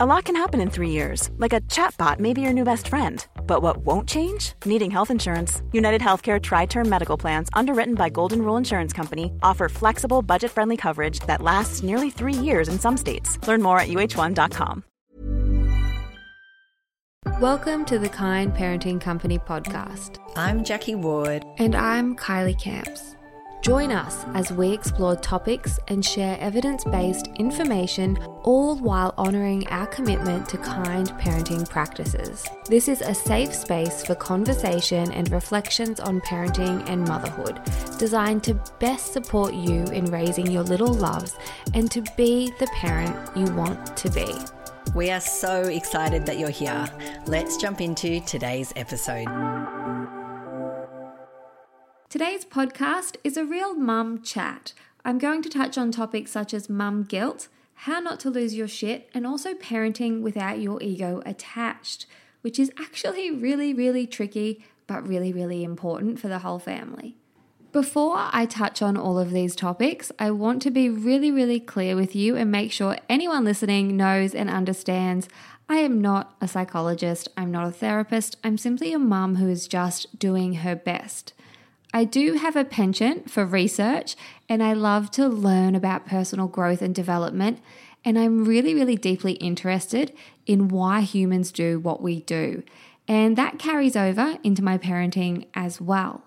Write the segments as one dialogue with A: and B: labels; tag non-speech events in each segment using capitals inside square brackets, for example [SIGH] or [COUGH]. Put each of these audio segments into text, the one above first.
A: A lot can happen in three years, like a chatbot may be your new best friend. But what won't change? Needing health insurance. United Healthcare Tri Term Medical Plans, underwritten by Golden Rule Insurance Company, offer flexible, budget friendly coverage that lasts nearly three years in some states. Learn more at uh1.com.
B: Welcome to the Kind Parenting Company podcast.
C: I'm Jackie Ward.
B: And I'm Kylie Camps. Join us as we explore topics and share evidence based information, all while honouring our commitment to kind parenting practices. This is a safe space for conversation and reflections on parenting and motherhood, designed to best support you in raising your little loves and to be the parent you want to be.
C: We are so excited that you're here. Let's jump into today's episode.
B: Today's podcast is a real mum chat. I'm going to touch on topics such as mum guilt, how not to lose your shit, and also parenting without your ego attached, which is actually really, really tricky, but really, really important for the whole family. Before I touch on all of these topics, I want to be really, really clear with you and make sure anyone listening knows and understands I am not a psychologist, I'm not a therapist, I'm simply a mum who is just doing her best. I do have a penchant for research and I love to learn about personal growth and development. And I'm really, really deeply interested in why humans do what we do. And that carries over into my parenting as well.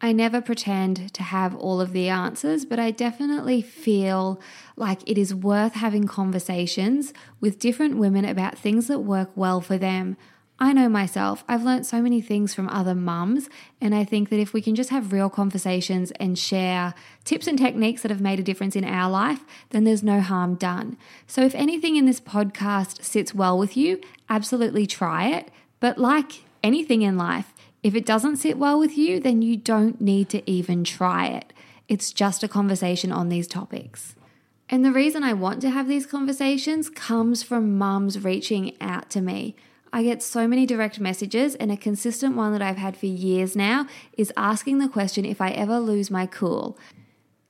B: I never pretend to have all of the answers, but I definitely feel like it is worth having conversations with different women about things that work well for them I know myself, I've learned so many things from other mums, and I think that if we can just have real conversations and share tips and techniques that have made a difference in our life, then there's no harm done. So, if anything in this podcast sits well with you, absolutely try it. But, like anything in life, if it doesn't sit well with you, then you don't need to even try it. It's just a conversation on these topics. And the reason I want to have these conversations comes from mums reaching out to me I get so many direct messages, and a consistent one that I've had for years now is asking the question if I ever lose my cool.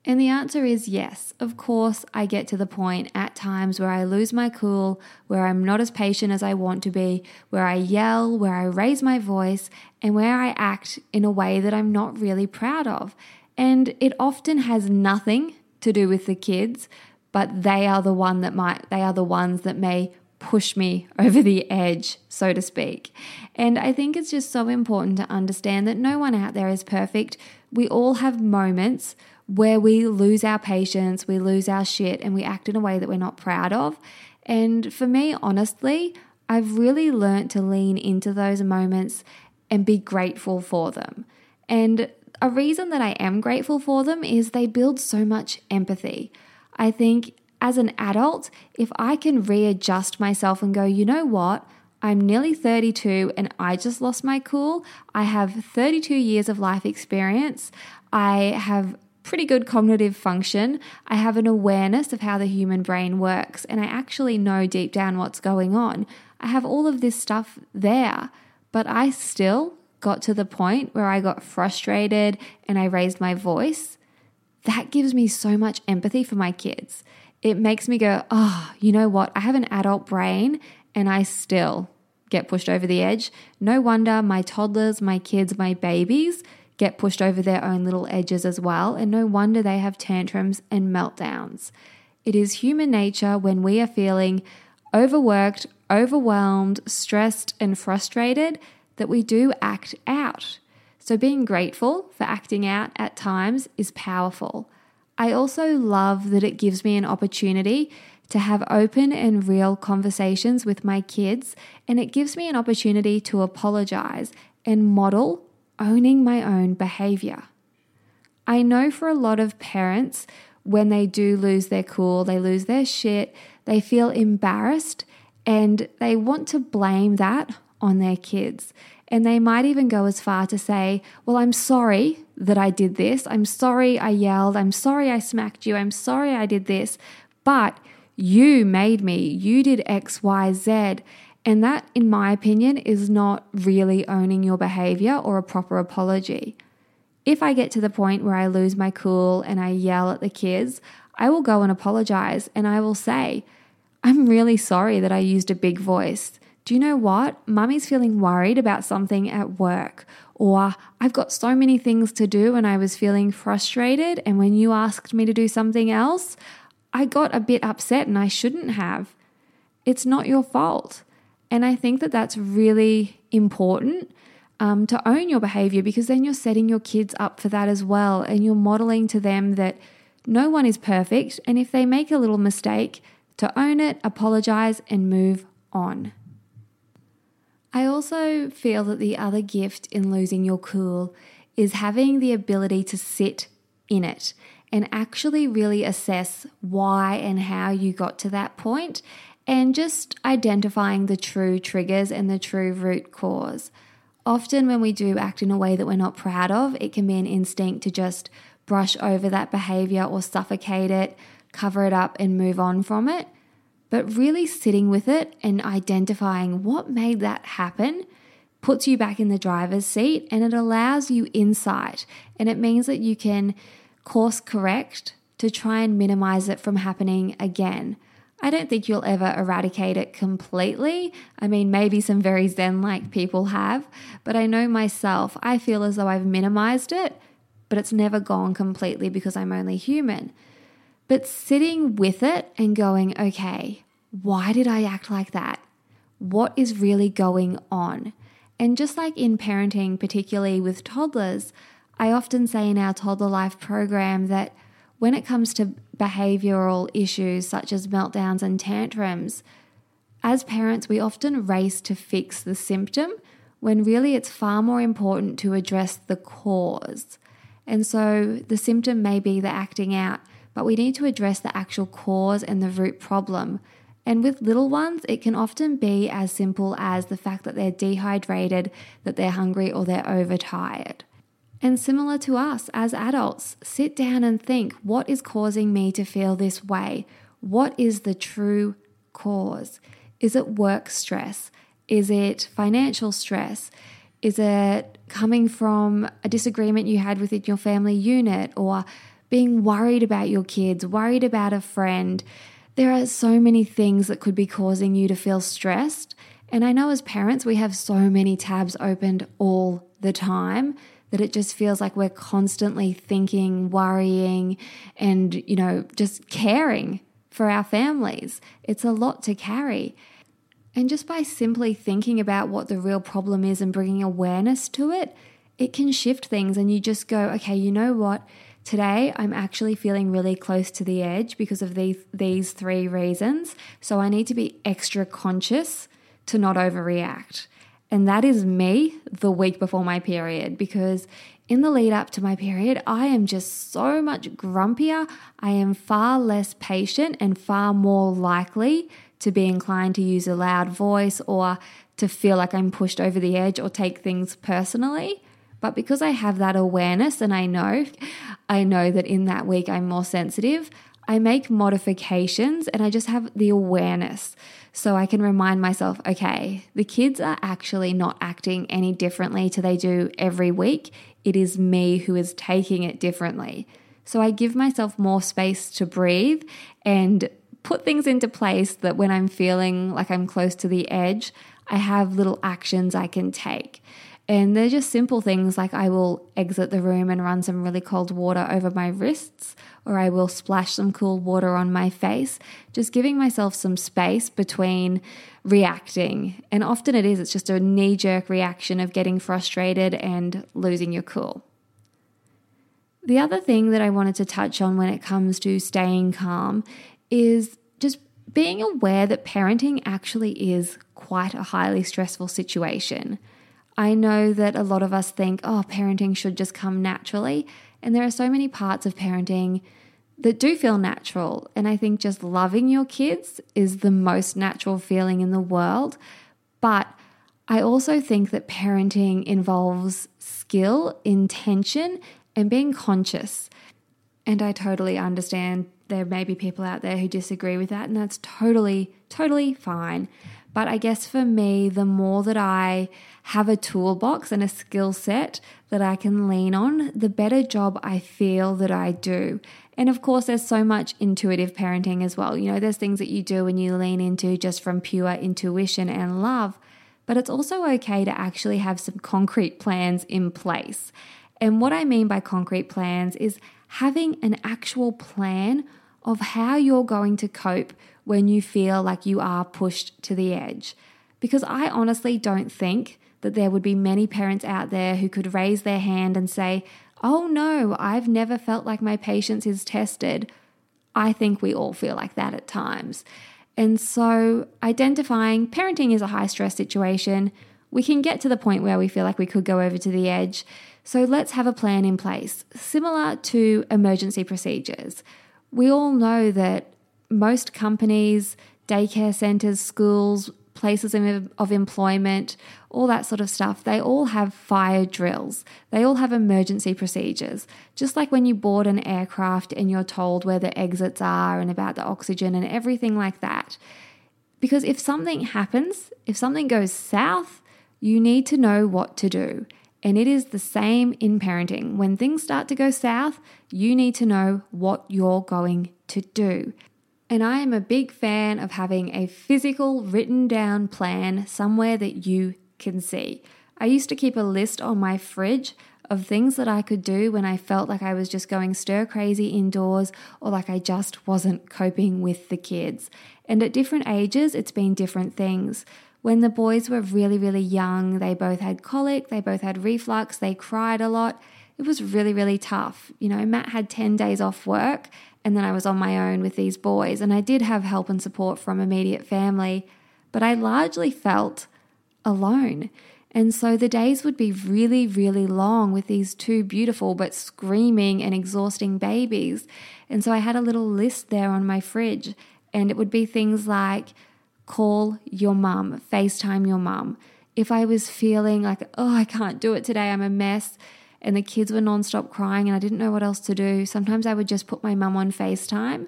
B: And the answer is yes. Of course, I get to the point at times where I lose my cool, where I'm not as patient as I want to be, where I yell, where I raise my voice, and where I act in a way that I'm not really proud of. And it often has nothing to do with the kids, but they are the one that might they are the ones that may push me [LAUGHS] over the edge, so to speak. And I think it's just so important to understand that no one out there is perfect. We all have moments where we lose our patience, we lose our shit, and we act in a way that we're not proud of. And for me, honestly, I've really learned to lean into those moments and be grateful for them. And a reason that I am grateful for them is they build so much empathy. I think as an adult, if I can readjust myself and go, you know what? I'm nearly 32 and I just lost my cool. I have 32 years of life experience. I have pretty good cognitive function. I have an awareness of how the human brain works and I actually know deep down what's going on. I have all of this stuff there, but I still got to the point where I got frustrated and I raised my voice. That gives me so much empathy for my kids it makes me go, oh, you know what? I have an adult brain and I still get pushed over the edge. No wonder my toddlers, my kids, my babies get pushed over their own little edges as well. And no wonder they have tantrums and meltdowns. It is human nature when we are feeling overworked, overwhelmed, stressed, and frustrated that we do act out. So, being grateful for acting out at times is powerful. I also love that it gives me an opportunity to have open and real conversations with my kids, and it gives me an opportunity to apologize and model owning my own behavior. I know for a lot of parents, when they do lose their cool, they lose their shit, they feel embarrassed and they want to blame that on their kids. And they might even go as far to say, Well, I'm sorry that I did this. I'm sorry I yelled. I'm sorry I smacked you. I'm sorry I did this. But you made me. You did X, Y, Z. And that, in my opinion, is not really owning your behavior or a proper apology. If I get to the point where I lose my cool and I yell at the kids, I will go and apologize and I will say, I'm really sorry that I used a big voice. Do you know what? Mummy's feeling worried about something at work. Or I've got so many things to do and I was feeling frustrated. And when you asked me to do something else, I got a bit upset and I shouldn't have. It's not your fault. And I think that that's really important um, to own your behavior because then you're setting your kids up for that as well. And you're modeling to them that no one is perfect. And if they make a little mistake, to own it, apologize, and move on. I also feel that the other gift in losing your cool is having the ability to sit in it and actually really assess why and how you got to that point and just identifying the true triggers and the true root cause. Often, when we do act in a way that we're not proud of, it can be an instinct to just brush over that behavior or suffocate it, cover it up, and move on from it. But really sitting with it and identifying what made that happen puts you back in the driver's seat and it allows you insight. And it means that you can course correct to try and minimize it from happening again. I don't think you'll ever eradicate it completely. I mean, maybe some very Zen like people have, but I know myself, I feel as though I've minimized it, but it's never gone completely because I'm only human. But sitting with it and going, okay, why did I act like that? What is really going on? And just like in parenting, particularly with toddlers, I often say in our toddler life program that when it comes to behavioral issues such as meltdowns and tantrums, as parents, we often race to fix the symptom when really it's far more important to address the cause. And so the symptom may be the acting out, but we need to address the actual cause and the root problem. And with little ones, it can often be as simple as the fact that they're dehydrated, that they're hungry, or they're overtired. And similar to us as adults, sit down and think what is causing me to feel this way? What is the true cause? Is it work stress? Is it financial stress? Is it coming from a disagreement you had within your family unit or being worried about your kids, worried about a friend? There are so many things that could be causing you to feel stressed. And I know as parents, we have so many tabs opened all the time that it just feels like we're constantly thinking, worrying, and, you know, just caring for our families. It's a lot to carry. And just by simply thinking about what the real problem is and bringing awareness to it, it can shift things. And you just go, okay, you know what? Today, I'm actually feeling really close to the edge because of these, these three reasons. So I need to be extra conscious to not overreact. And that is me the week before my period because in the lead up to my period, I am just so much grumpier. I am far less patient and far more likely to be inclined to use a loud voice or to feel like I'm pushed over the edge or take things personally. But because I have that awareness and I know, I know that in that week I'm more sensitive, I make modifications and I just have the awareness. So I can remind myself, okay, the kids are actually not acting any differently to they do every week. It is me who is taking it differently. So I give myself more space to breathe and put things into place that when I'm feeling like I'm close to the edge, I have little actions I can take. And they're just simple things like I will exit the room and run some really cold water over my wrists, or I will splash some cool water on my face, just giving myself some space between reacting. And often it is, it's just a knee jerk reaction of getting frustrated and losing your cool. The other thing that I wanted to touch on when it comes to staying calm is just being aware that parenting actually is quite a highly stressful situation. I know that a lot of us think, oh, parenting should just come naturally. And there are so many parts of parenting that do feel natural. And I think just loving your kids is the most natural feeling in the world. But I also think that parenting involves skill, intention, and being conscious. And I totally understand there may be people out there who disagree with that, and that's totally, totally fine. But I guess for me, the more that I have a toolbox and a skill set that I can lean on, the better job I feel that I do. And of course, there's so much intuitive parenting as well. You know, there's things that you do and you lean into just from pure intuition and love. But it's also okay to actually have some concrete plans in place. And what I mean by concrete plans is having an actual plan of how you're going to cope when you feel like you are pushed to the edge. Because I honestly don't think that there would be many parents out there who could raise their hand and say, oh no, I've never felt like my patience is tested. I think we all feel like that at times. And so, identifying parenting is a high stress situation, we can get to the point where we feel like we could go over to the edge. So, let's have a plan in place, similar to emergency procedures. We all know that most companies, daycare centers, schools, places of employment, all that sort of stuff, they all have fire drills. They all have emergency procedures. Just like when you board an aircraft and you're told where the exits are and about the oxygen and everything like that. Because if something happens, if something goes south, you need to know what to do. And it is the same in parenting. When things start to go south, you need to know what you're going to do. And I am a big fan of having a physical written down plan somewhere that you can see. I used to keep a list on my fridge of things that I could do when I felt like I was just going stir crazy indoors or like I just wasn't coping with the kids. And at different ages, it's been different things. When the boys were really, really young, they both had colic, they both had reflux, they cried a lot. It was really, really tough. You know, Matt had 10 days off work and then I was on my own with these boys. And I did have help and support from immediate family, but I largely felt alone. And so the days would be really, really long with these two beautiful but screaming and exhausting babies. And so I had a little list there on my fridge, and it would be things like call your mum, FaceTime your mum. If I was feeling like, oh, I can't do it today, I'm a mess, and the kids were nonstop crying and I didn't know what else to do, sometimes I would just put my mum on FaceTime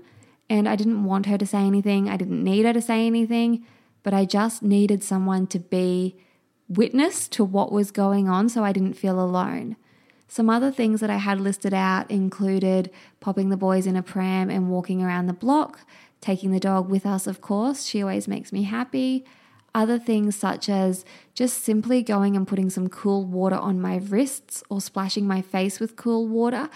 B: and I didn't want her to say anything. I didn't need her to say anything, but I just needed someone to be witness to what was going on so I didn't feel alone. Some other things that I had listed out included popping the boys in a pram and walking around the block, taking the dog with us, of course. She always makes me happy. Other things such as just simply going and putting some cool water on my wrists or splashing my face with cool water.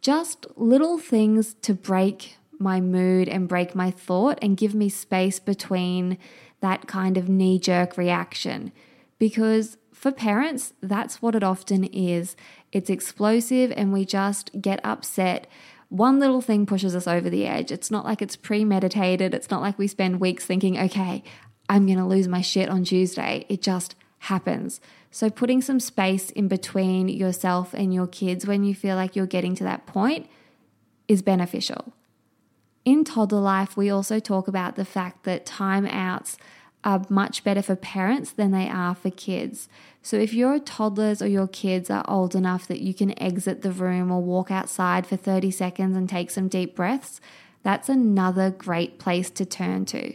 B: Just little things to break my mood and break my thought and give me space between that kind of knee jerk reaction. Because for parents, that's what it often is. It's explosive and we just get upset one little thing pushes us over the edge. It's not like it's premeditated. It's not like we spend weeks thinking, okay, I'm going to lose my shit on Tuesday. It just happens. So, putting some space in between yourself and your kids when you feel like you're getting to that point is beneficial. In toddler life, we also talk about the fact that timeouts are much better for parents than they are for kids. So, if your toddlers or your kids are old enough that you can exit the room or walk outside for 30 seconds and take some deep breaths, that's another great place to turn to.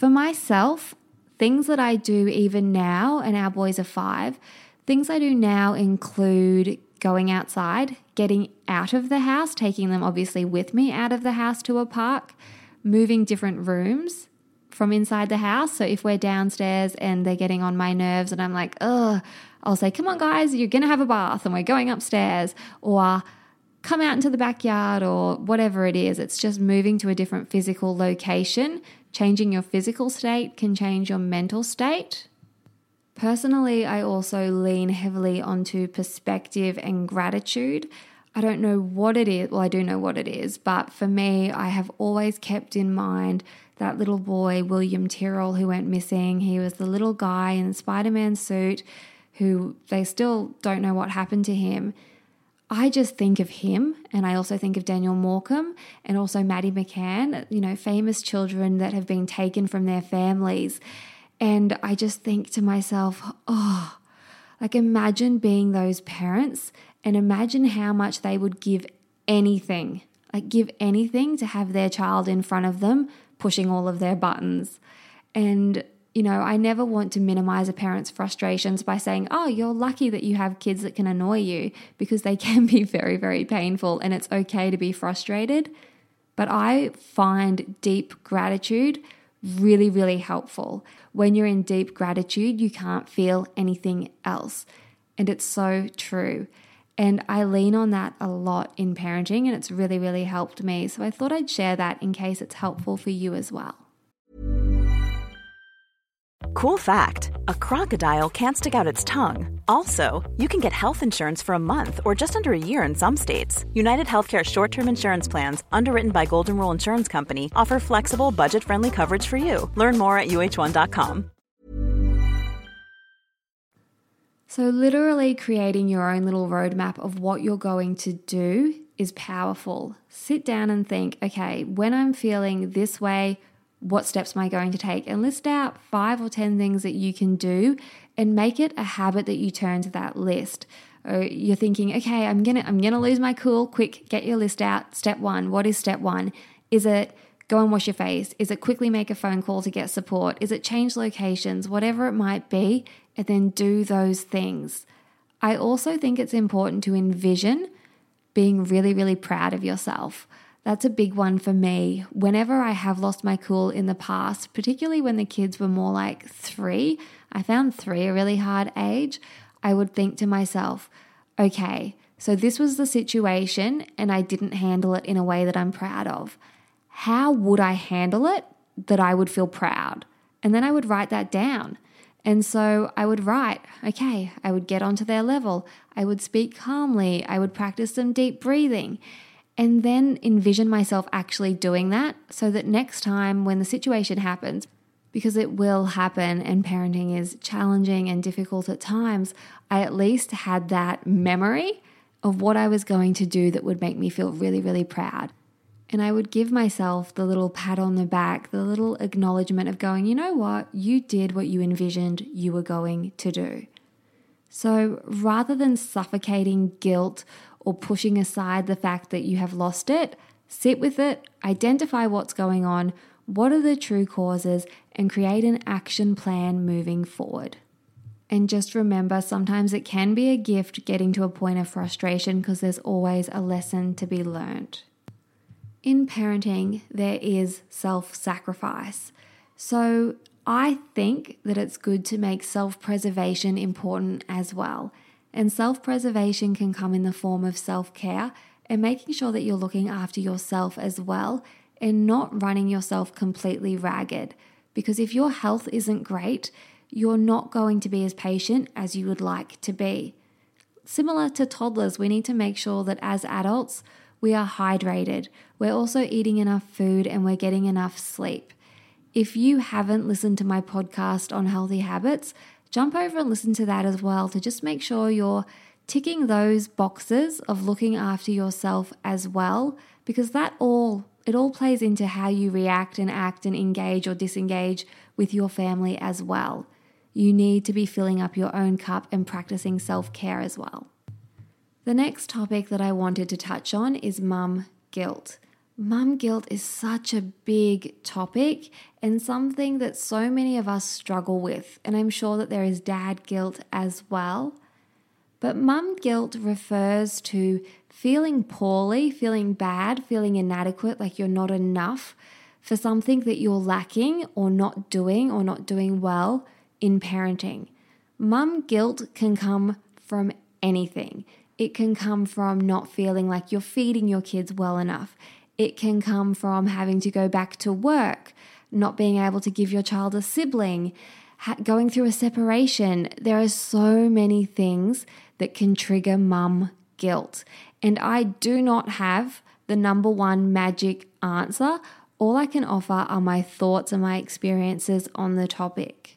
B: For myself, things that I do even now, and our boys are five, things I do now include going outside, getting out of the house, taking them obviously with me out of the house to a park, moving different rooms from inside the house. So if we're downstairs and they're getting on my nerves and I'm like, ugh, I'll say, come on, guys, you're going to have a bath and we're going upstairs. Or come out into the backyard or whatever it is. It's just moving to a different physical location Changing your physical state can change your mental state. Personally, I also lean heavily onto perspective and gratitude. I don't know what it is. Well, I do know what it is, but for me, I have always kept in mind that little boy, William Tyrrell, who went missing. He was the little guy in the Spider Man suit who they still don't know what happened to him. I just think of him and I also think of Daniel Morcombe and also Maddie McCann, you know, famous children that have been taken from their families. And I just think to myself, oh, like imagine being those parents and imagine how much they would give anything, like give anything to have their child in front of them pushing all of their buttons. And You know, I never want to minimize a parent's frustrations by saying, oh, you're lucky that you have kids that can annoy you because they [LAUGHS] can be very, very painful and it's okay to be frustrated. But I find deep gratitude really, really helpful. When you're in deep gratitude, you can't feel anything else. And it's so true. And I lean on that a lot in parenting, and it's really, really helped me. So I thought I'd share that in case it's helpful for you as well.
A: Cool fact a crocodile can't stick out its tongue. Also, you can get health insurance for a month or just under a year in some states. United Healthcare short term insurance plans, underwritten by Golden Rule Insurance Company, offer flexible, budget friendly coverage for you. Learn more at uh1.com.
B: So, literally creating your own little roadmap of what you're going to do is powerful. Sit down and think okay, when I'm feeling this way, what steps am I going to take? And list out five or 10 things that you can do and make it a habit that you turn to that list. Or you're thinking, okay, I'm gonna I'm gonna lose my cool. Quick, get your list out. Step one. What is step one? Is it go and wash your face? Is it quickly make a phone call to get support? Is it change locations? Whatever it might be, and then do those things. I also think it's important to envision being really, really proud of yourself. That's a big one for me. Whenever I have lost my cool in the past, particularly when the kids were more like three, I found three a really hard age. I would think to myself, okay, so this was the situation and I didn't handle it in a way that I'm proud of. How would I handle it that I would feel proud? And then I would write that down. And so I would write, okay, I would get onto their level. I would speak calmly. I would practice some deep breathing and then envision myself actually doing that so that next time when the situation happens, because it will happen and parenting is challenging and difficult at times, I at least had that memory of what I was going to do that would make me feel really, really proud. And I would give myself the little pat on the back, the little acknowledgement of going, you know what, you did what you envisioned you were going to do. So rather than suffocating guilt or pushing aside the fact that you have lost it, sit with it, identify what's going on, what are the true causes, and create an action plan moving forward. And just remember, sometimes it can be a gift getting to a point of frustration because there's always a lesson to be learned. In parenting, there is self sacrifice. So I think that it's good to make self preservation important as well. And self preservation can come in the form of self care and making sure that you're looking after yourself as well and not running yourself completely ragged. Because if your health isn't great, you're not going to be as patient as you would like to be. Similar to toddlers, we need to make sure that as adults, we are hydrated. We're also eating enough food and we're getting enough sleep. If you haven't listened to my podcast on healthy habits, jump over and listen to that as well to just make sure you're ticking those boxes of looking after yourself as well because that all it all plays into how you react and act and engage or disengage with your family as well. You need to be filling up your own cup and practicing self-care as well. The next topic that I wanted to touch on is mum guilt. Mum guilt is such a big topic and something that so many of us struggle with. And I'm sure that there is dad guilt as well. But mum guilt refers to feeling poorly, feeling bad, feeling inadequate, like you're not enough for something that you're lacking or not doing or not doing well in parenting. Mum guilt can come from anything. It can come from not feeling like you're feeding your kids well enough. It can come from having to go back to work, not being able to give your child a sibling, going through a separation. There are so many things that can trigger mum guilt. And I do not have the number one magic answer. All I can offer are my thoughts and my experiences on the topic.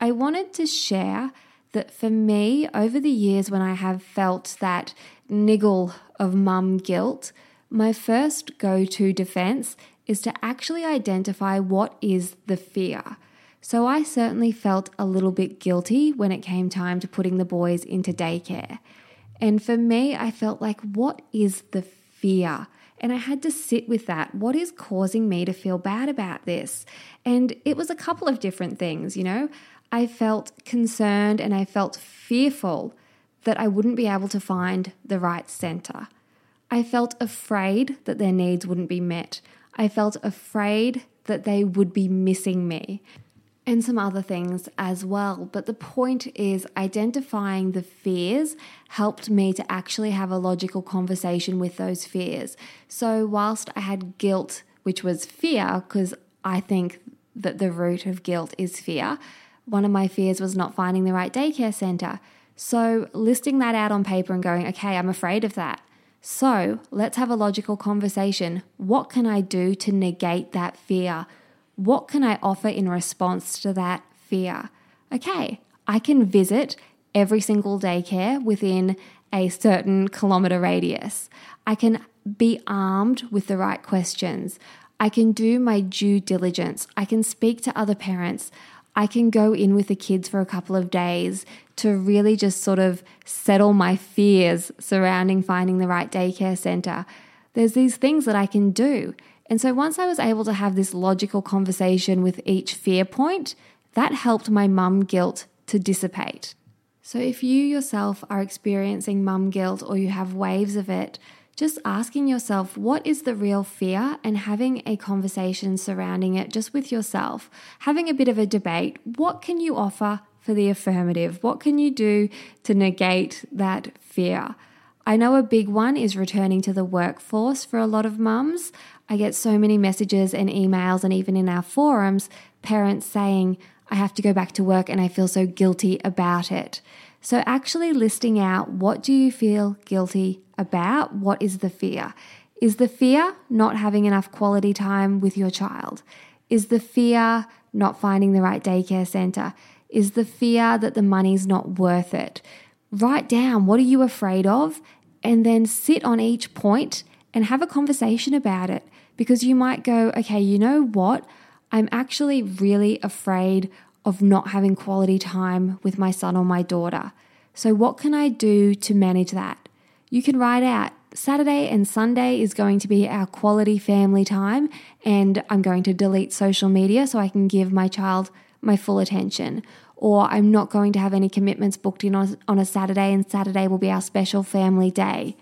B: I wanted to share that for me, over the years when I have felt that niggle of mum guilt, my first go to defense is to actually identify what is the fear. So I certainly felt a little bit guilty when it came time to putting the boys into daycare. And for me, I felt like, what is the fear? And I had to sit with that. What is causing me to feel bad about this? And it was a couple of different things, you know. I felt concerned and I felt fearful that I wouldn't be able to find the right center. I felt afraid that their needs wouldn't be met. I felt afraid that they would be missing me and some other things as well. But the point is, identifying the fears helped me to actually have a logical conversation with those fears. So, whilst I had guilt, which was fear, because I think that the root of guilt is fear, one of my fears was not finding the right daycare center. So, listing that out on paper and going, okay, I'm afraid of that. So, let's have a logical conversation. What can I do to negate that fear? What can I offer in response to that fear? Okay, I can visit every single daycare within a certain kilometer radius. I can be armed with the right questions. I can do my due diligence. I can speak to other parents. I can go in with the kids for a couple of days to really just sort of settle my fears surrounding finding the right daycare center. There's these things that I can do. And so once I was able to have this logical conversation with each fear point, that helped my mum guilt to dissipate. So if you yourself are experiencing mum guilt or you have waves of it, just asking yourself what is the real fear and having a conversation surrounding it just with yourself, having a bit of a debate. What can you offer for the affirmative? What can you do to negate that fear? I know a big one is returning to the workforce for a lot of mums. I get so many messages and emails, and even in our forums, parents saying, I have to go back to work and I feel so guilty about it. So, actually listing out what do you feel guilty about? What is the fear? Is the fear not having enough quality time with your child? Is the fear not finding the right daycare center? Is the fear that the money's not worth it? Write down what are you afraid of and then sit on each point and have a conversation about it because you might go, okay, you know what? I'm actually really afraid of not having quality time with my son or my daughter. So, what can I do to manage that? You can write out Saturday and Sunday is going to be our quality family time, and I'm going to delete social media so I can give my child my full attention. Or I'm not going to have any commitments booked in on, on a Saturday, and Saturday will be our special family day.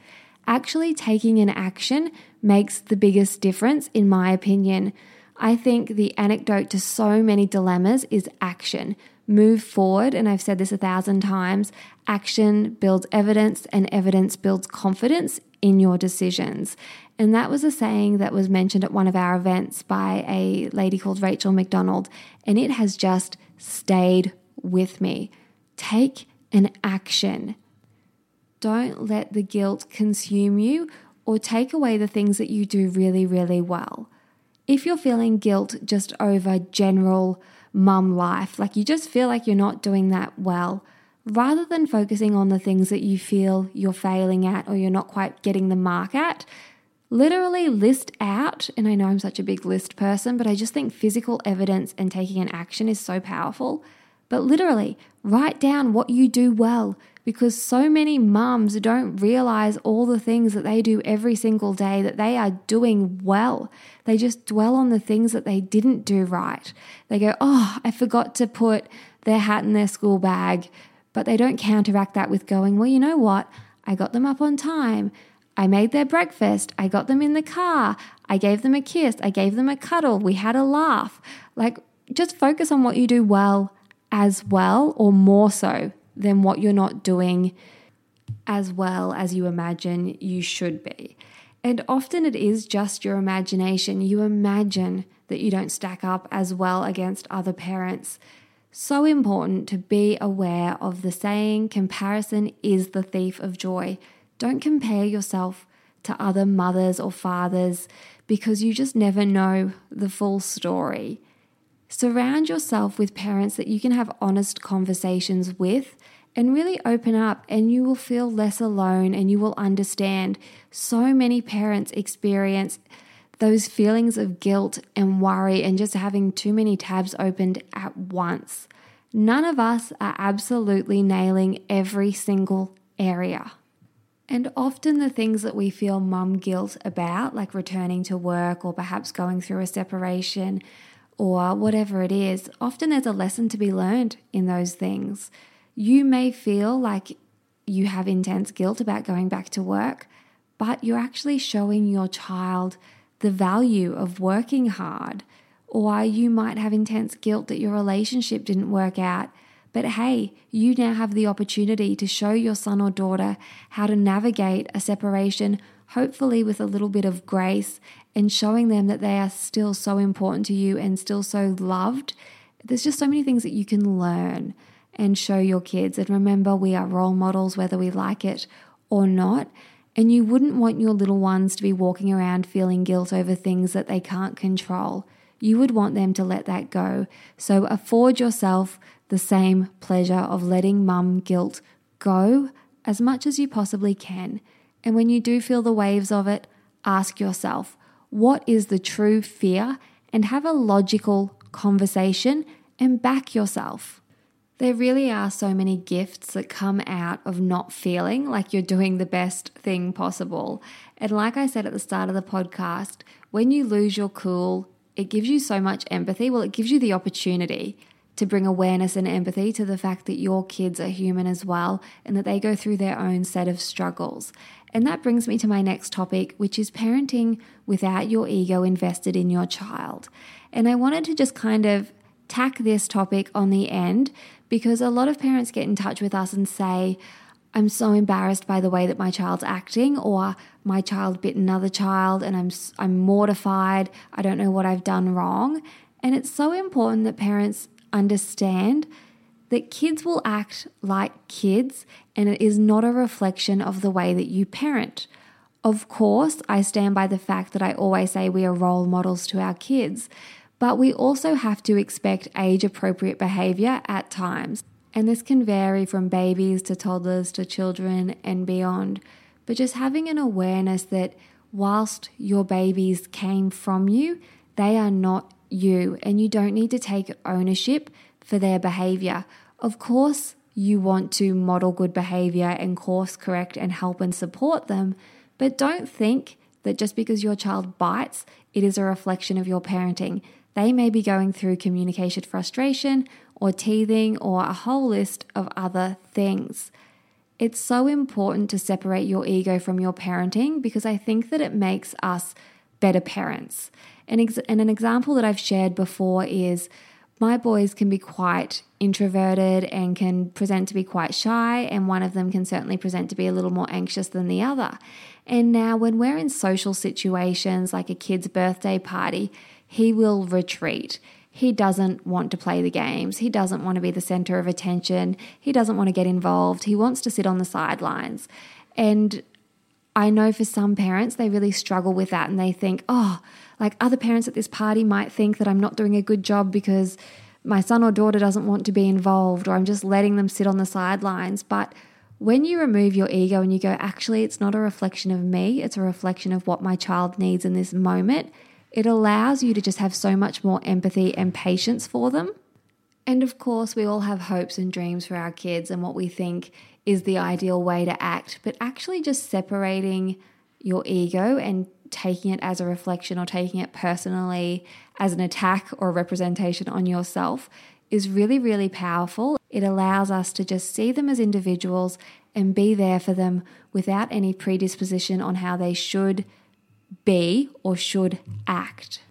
B: Actually, taking an action makes the biggest difference, in my opinion. I think the antidote to so many dilemmas is action. Move forward, and I've said this a thousand times action builds evidence, and evidence builds confidence in your decisions. And that was a saying that was mentioned at one of our events by a lady called Rachel McDonald, and it has just stayed with me. Take an action. Don't let the guilt consume you or take away the things that you do really, really well. If you're feeling guilt just over general mum life, like you just feel like you're not doing that well, rather than focusing on the things that you feel you're failing at or you're not quite getting the mark at, literally list out. And I know I'm such a big list person, but I just think physical evidence and taking an action is so powerful. But literally, write down what you do well, because so many mums don't realize all the things that they do every single day that they are doing well. They just dwell on the things that they didn't do right. They go, Oh, I forgot to put their hat in their school bag. But they don't counteract that with going, Well, you know what? I got them up on time. I made their breakfast. I got them in the car. I gave them a kiss. I gave them a cuddle. We had a laugh. Like, just focus on what you do well as well, or more so than what you're not doing as well as you imagine you should be. And often it is just your imagination. You imagine that you don't stack up as well against other parents. So important to be aware of the saying, comparison is the thief of joy. Don't compare yourself to other mothers or fathers because you just never know the full story. Surround yourself with parents that you can have honest conversations with and really open up, and you will feel less alone and you will understand. So many parents experience those feelings of guilt and worry and just having too many tabs opened at once. None of us are absolutely nailing every single area. And often the things that we feel mum guilt about, like returning to work or perhaps going through a separation or whatever it is, often there's a lesson to be learned in those things. You may feel like you have intense guilt about going back to work, but you're actually showing your child the value of working hard. Or you might have intense guilt that your relationship didn't work out but hey, you now have the opportunity to show your son or daughter how to navigate a separation, hopefully with a little bit of grace and showing them that they are still so important to you and still so loved. There's just so many things that you can learn and show your kids. And remember, we are role models, whether we like it or not. And you wouldn't want your little ones to be walking around feeling guilt over things that they can't control. You would want them to let that go. So afford yourself the same pleasure of letting mum guilt go as much as you possibly can. And when you do feel the waves of it, ask yourself, what is the true fear? And have a logical conversation and back yourself. There really are so many gifts that come out of not feeling like you're doing the best thing possible. And like I said at the start of the podcast, when you lose your cool, it gives you so much empathy. Well, it gives you the opportunity to bring awareness and empathy to the fact that your kids are human as well and that they go through their own set of struggles. And that brings me to my next topic, which is parenting without your ego invested in your child. And I wanted to just kind of tack this topic on the end because a lot of parents get in touch with us and say, I'm so embarrassed by the way that my child's acting, or my child bit another child and I'm, I'm mortified. I don't know what I've done wrong. And it's so important that parents understand that kids will act like kids and it is not a reflection of the way that you parent. Of course, I stand by the fact that I always say we are role models to our kids, but we also have to expect age appropriate behavior at times. And this can vary from babies to toddlers to children and beyond. But just having an awareness that whilst your babies came from you, they are not you and you don't need to take ownership for their behavior. Of course, you want to model good behavior and course correct and help and support them, but don't think that just because your child bites, it is a reflection of your parenting. They may be going through communication frustration or teething or a whole list of other things. It's so important to separate your ego from your parenting because I think that it makes us better parents. And, ex- and an example that I've shared before is my boys can be quite introverted and can present to be quite shy, and one of them can certainly present to be a little more anxious than the other. And now, when we're in social situations like a kid's birthday party, he will retreat. He doesn't want to play the games. He doesn't want to be the center of attention. He doesn't want to get involved. He wants to sit on the sidelines. And I know for some parents, they really struggle with that and they think, oh, like other parents at this party might think that I'm not doing a good job because my son or daughter doesn't want to be involved or I'm just letting them sit on the sidelines. But when you remove your ego and you go, actually, it's not a reflection of me, it's a reflection of what my child needs in this moment, it allows you to just have so much more empathy and patience for them. And of course, we all have hopes and dreams for our kids and what we think is the ideal way to act, but actually just separating your ego and taking it as a reflection or taking it personally as an attack or a representation on yourself is really, really powerful. It allows us to just see them as individuals and be there for them without any predisposition on how they should be or should act.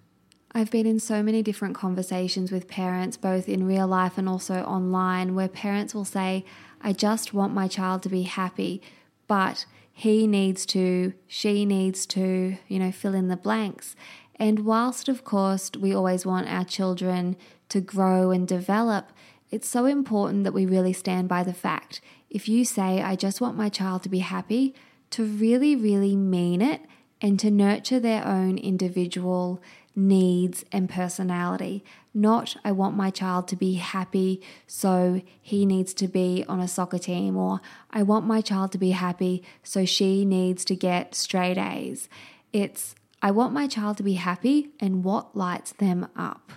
B: I've been in so many different conversations with parents, both in real life and also online, where parents will say, I just want my child to be happy, but he needs to, she needs to, you know, fill in the blanks. And whilst, of course, we always want our children to grow and develop, it's so important that we really stand by the fact. If you say, I just want my child to be happy, to really, really mean it and to nurture their own individual needs and personality. Not, I want my child to be happy, so he needs to be on a soccer team, or I want my child to be happy, so she needs to get straight A's. It's, I want my child to be happy and what lights them up.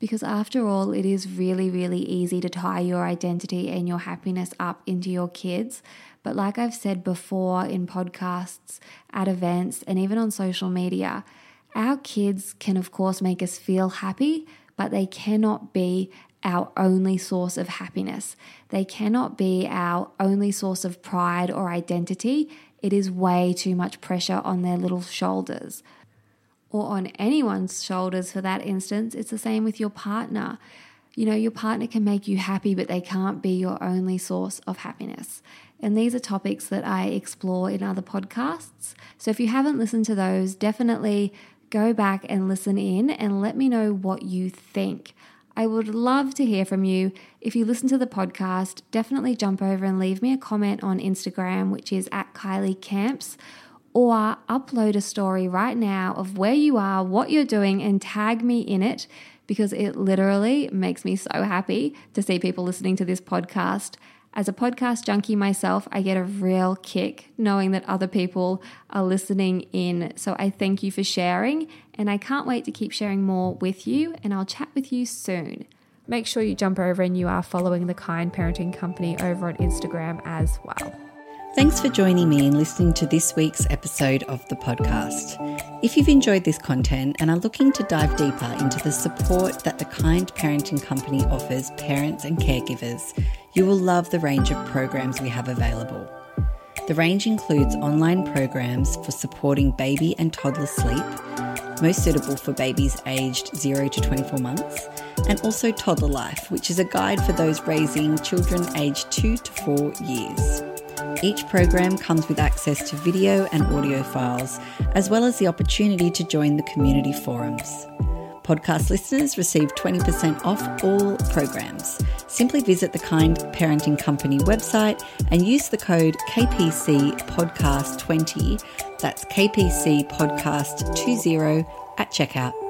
B: Because after all, it is really, really easy to tie your identity and your happiness up into your kids. But like I've said before in podcasts, at events, and even on social media, our kids can, of course, make us feel happy, but they cannot be our only source of happiness. They cannot be our only source of pride or identity. It is way too much pressure on their little shoulders or on anyone's shoulders for that instance. It's the same with your partner. You know, your partner can make you happy, but they can't be your only source of happiness. And these are topics that I explore in other podcasts. So if you haven't listened to those, definitely go back and listen in and let me know what you think. I would love to hear from you. If you listen to the podcast, definitely jump over and leave me a comment on Instagram, which is at Kylie Camps, or upload a story right now of where you are, what you're doing, and tag me in it because it literally makes me so happy to see people listening to this podcast. As a podcast junkie myself, I get a real kick knowing that other people are listening in. So I thank you for sharing, and I can't wait to keep sharing more with you, and I'll chat with you soon. Make sure you jump over and you are following the Kind Parenting Company over on Instagram as well.
C: Thanks for joining me in listening to this week's episode of the podcast. If you've enjoyed this content and are looking to dive deeper into the support that the Kind Parenting Company offers parents and caregivers, you will love the range of programs we have available. The range includes online programs for supporting baby and toddler sleep, most suitable for babies aged 0 to 24 months, and also Toddler Life, which is a guide for those raising children aged 2 to 4 years. Each program comes with access to video and audio files, as well as the opportunity to join the community forums. Podcast listeners receive 20% off all programs. Simply visit the Kind Parenting Company website and use the code KPC Podcast 20. That's KPC Podcast 20 at checkout.